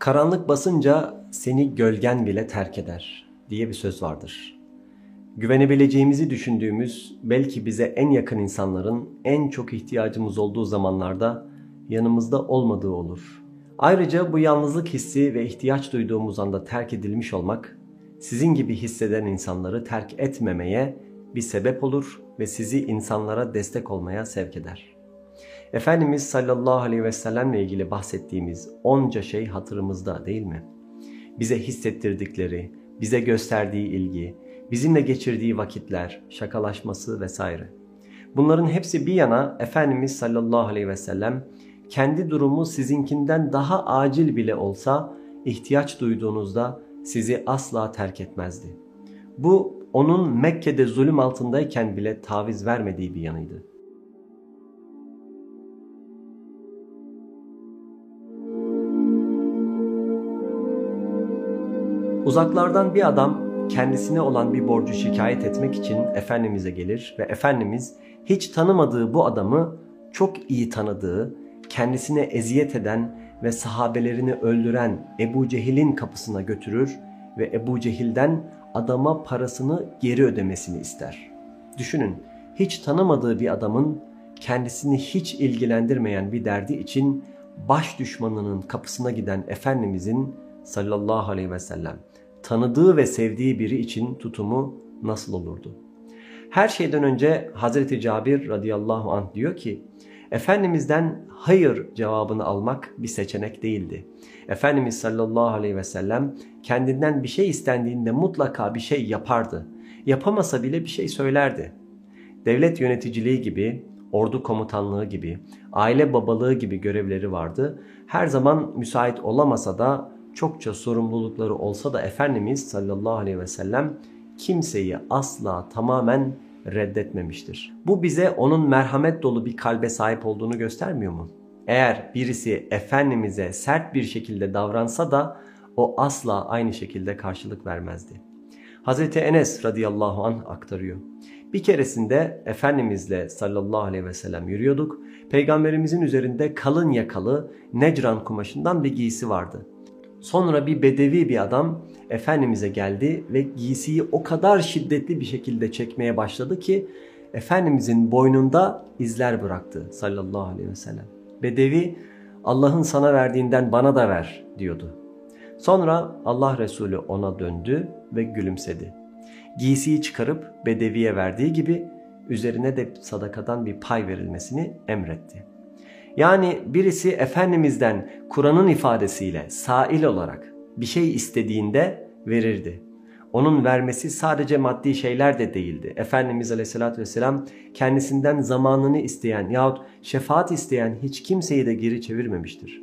Karanlık basınca seni gölgen bile terk eder diye bir söz vardır. Güvenebileceğimizi düşündüğümüz belki bize en yakın insanların en çok ihtiyacımız olduğu zamanlarda yanımızda olmadığı olur. Ayrıca bu yalnızlık hissi ve ihtiyaç duyduğumuz anda terk edilmiş olmak sizin gibi hisseden insanları terk etmemeye bir sebep olur ve sizi insanlara destek olmaya sevk eder. Efendimiz sallallahu aleyhi ve sellemle ilgili bahsettiğimiz onca şey hatırımızda değil mi? Bize hissettirdikleri, bize gösterdiği ilgi, bizimle geçirdiği vakitler, şakalaşması vesaire. Bunların hepsi bir yana Efendimiz sallallahu aleyhi ve sellem kendi durumu sizinkinden daha acil bile olsa ihtiyaç duyduğunuzda sizi asla terk etmezdi. Bu onun Mekke'de zulüm altındayken bile taviz vermediği bir yanıydı. Uzaklardan bir adam kendisine olan bir borcu şikayet etmek için Efendimiz'e gelir ve Efendimiz hiç tanımadığı bu adamı çok iyi tanıdığı, kendisine eziyet eden ve sahabelerini öldüren Ebu Cehil'in kapısına götürür ve Ebu Cehil'den adama parasını geri ödemesini ister. Düşünün, hiç tanımadığı bir adamın kendisini hiç ilgilendirmeyen bir derdi için baş düşmanının kapısına giden Efendimizin sallallahu aleyhi ve sellem tanıdığı ve sevdiği biri için tutumu nasıl olurdu? Her şeyden önce Hazreti Cabir radıyallahu anh diyor ki Efendimiz'den hayır cevabını almak bir seçenek değildi. Efendimiz sallallahu aleyhi ve sellem kendinden bir şey istendiğinde mutlaka bir şey yapardı. Yapamasa bile bir şey söylerdi. Devlet yöneticiliği gibi, ordu komutanlığı gibi, aile babalığı gibi görevleri vardı. Her zaman müsait olamasa da çokça sorumlulukları olsa da Efendimiz sallallahu aleyhi ve sellem kimseyi asla tamamen reddetmemiştir. Bu bize onun merhamet dolu bir kalbe sahip olduğunu göstermiyor mu? Eğer birisi Efendimiz'e sert bir şekilde davransa da o asla aynı şekilde karşılık vermezdi. Hazreti Enes radıyallahu anh aktarıyor. Bir keresinde Efendimizle sallallahu aleyhi ve sellem yürüyorduk. Peygamberimizin üzerinde kalın yakalı Necran kumaşından bir giysi vardı. Sonra bir bedevi bir adam Efendimiz'e geldi ve giysiyi o kadar şiddetli bir şekilde çekmeye başladı ki Efendimiz'in boynunda izler bıraktı sallallahu aleyhi ve sellem. Bedevi Allah'ın sana verdiğinden bana da ver diyordu. Sonra Allah Resulü ona döndü ve gülümsedi. Giysiyi çıkarıp bedeviye verdiği gibi üzerine de sadakadan bir pay verilmesini emretti. Yani birisi Efendimiz'den Kur'an'ın ifadesiyle sail olarak bir şey istediğinde verirdi. Onun vermesi sadece maddi şeyler de değildi. Efendimiz Aleyhisselatü Vesselam kendisinden zamanını isteyen yahut şefaat isteyen hiç kimseyi de geri çevirmemiştir.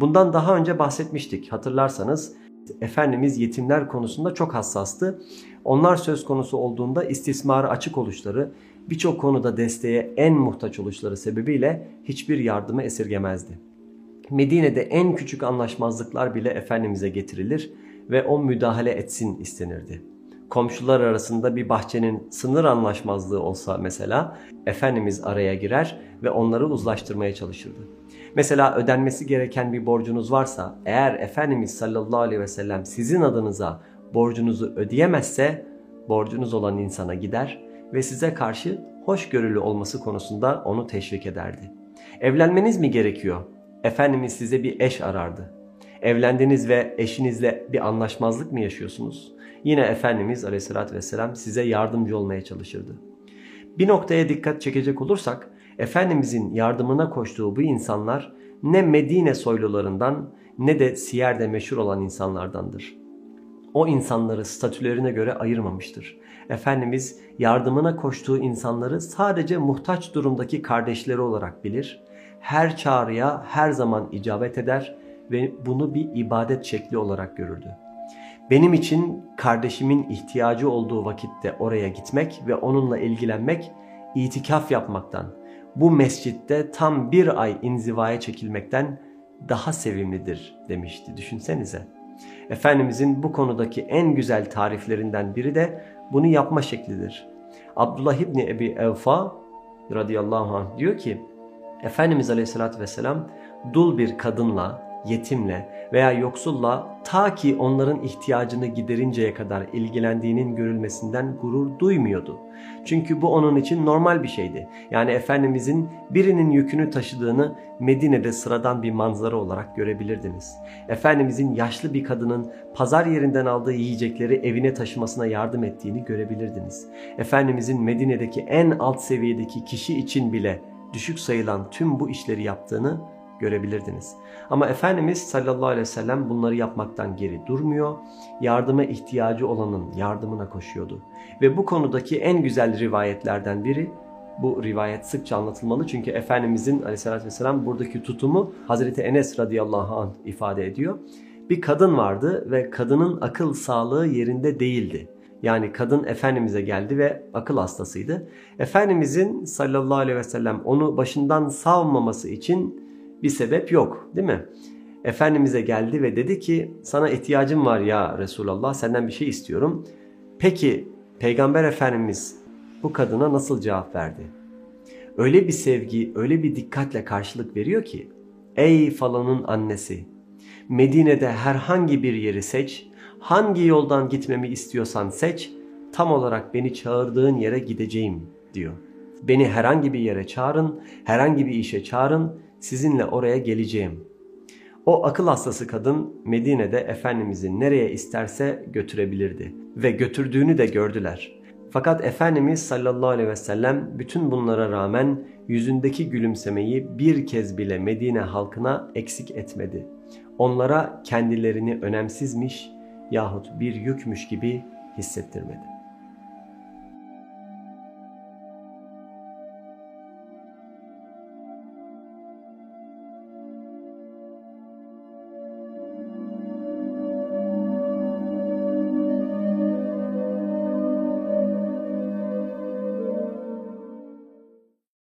Bundan daha önce bahsetmiştik hatırlarsanız Efendimiz yetimler konusunda çok hassastı. Onlar söz konusu olduğunda istismara açık oluşları birçok konuda desteğe en muhtaç oluşları sebebiyle hiçbir yardımı esirgemezdi. Medine'de en küçük anlaşmazlıklar bile Efendimiz'e getirilir ve o müdahale etsin istenirdi. Komşular arasında bir bahçenin sınır anlaşmazlığı olsa mesela Efendimiz araya girer ve onları uzlaştırmaya çalışırdı. Mesela ödenmesi gereken bir borcunuz varsa eğer Efendimiz sallallahu aleyhi ve sellem sizin adınıza borcunuzu ödeyemezse borcunuz olan insana gider ve size karşı hoşgörülü olması konusunda onu teşvik ederdi. Evlenmeniz mi gerekiyor? Efendimiz size bir eş arardı. Evlendiniz ve eşinizle bir anlaşmazlık mı yaşıyorsunuz? Yine Efendimiz aleyhissalatü vesselam size yardımcı olmaya çalışırdı. Bir noktaya dikkat çekecek olursak Efendimizin yardımına koştuğu bu insanlar ne Medine soylularından ne de Siyer'de meşhur olan insanlardandır. O insanları statülerine göre ayırmamıştır. Efendimiz yardımına koştuğu insanları sadece muhtaç durumdaki kardeşleri olarak bilir. Her çağrıya her zaman icabet eder ve bunu bir ibadet şekli olarak görürdü. Benim için kardeşimin ihtiyacı olduğu vakitte oraya gitmek ve onunla ilgilenmek itikaf yapmaktan, bu mescitte tam bir ay inzivaya çekilmekten daha sevimlidir demişti. Düşünsenize. Efendimizin bu konudaki en güzel tariflerinden biri de bunu yapma şeklidir. Abdullah İbni Ebi Evfa radıyallahu anh diyor ki Efendimiz aleyhissalatü vesselam dul bir kadınla, yetimle veya yoksulla ta ki onların ihtiyacını giderinceye kadar ilgilendiğinin görülmesinden gurur duymuyordu. Çünkü bu onun için normal bir şeydi. Yani Efendimizin birinin yükünü taşıdığını Medine'de sıradan bir manzara olarak görebilirdiniz. Efendimizin yaşlı bir kadının pazar yerinden aldığı yiyecekleri evine taşımasına yardım ettiğini görebilirdiniz. Efendimizin Medine'deki en alt seviyedeki kişi için bile düşük sayılan tüm bu işleri yaptığını görebilirdiniz. Ama Efendimiz sallallahu aleyhi ve sellem bunları yapmaktan geri durmuyor. Yardıma ihtiyacı olanın yardımına koşuyordu. Ve bu konudaki en güzel rivayetlerden biri bu rivayet sıkça anlatılmalı çünkü Efendimizin aleyhissalatü vesselam buradaki tutumu Hazreti Enes radıyallahu anh ifade ediyor. Bir kadın vardı ve kadının akıl sağlığı yerinde değildi. Yani kadın Efendimiz'e geldi ve akıl hastasıydı. Efendimizin sallallahu aleyhi ve sellem onu başından savmaması için bir sebep yok değil mi? Efendimiz'e geldi ve dedi ki sana ihtiyacım var ya Resulallah senden bir şey istiyorum. Peki Peygamber Efendimiz bu kadına nasıl cevap verdi? Öyle bir sevgi, öyle bir dikkatle karşılık veriyor ki ey falanın annesi Medine'de herhangi bir yeri seç, hangi yoldan gitmemi istiyorsan seç, tam olarak beni çağırdığın yere gideceğim diyor. Beni herhangi bir yere çağırın, herhangi bir işe çağırın, sizinle oraya geleceğim. O akıl hastası kadın Medine'de Efendimiz'i nereye isterse götürebilirdi ve götürdüğünü de gördüler. Fakat Efendimiz sallallahu aleyhi ve sellem bütün bunlara rağmen yüzündeki gülümsemeyi bir kez bile Medine halkına eksik etmedi. Onlara kendilerini önemsizmiş yahut bir yükmüş gibi hissettirmedi.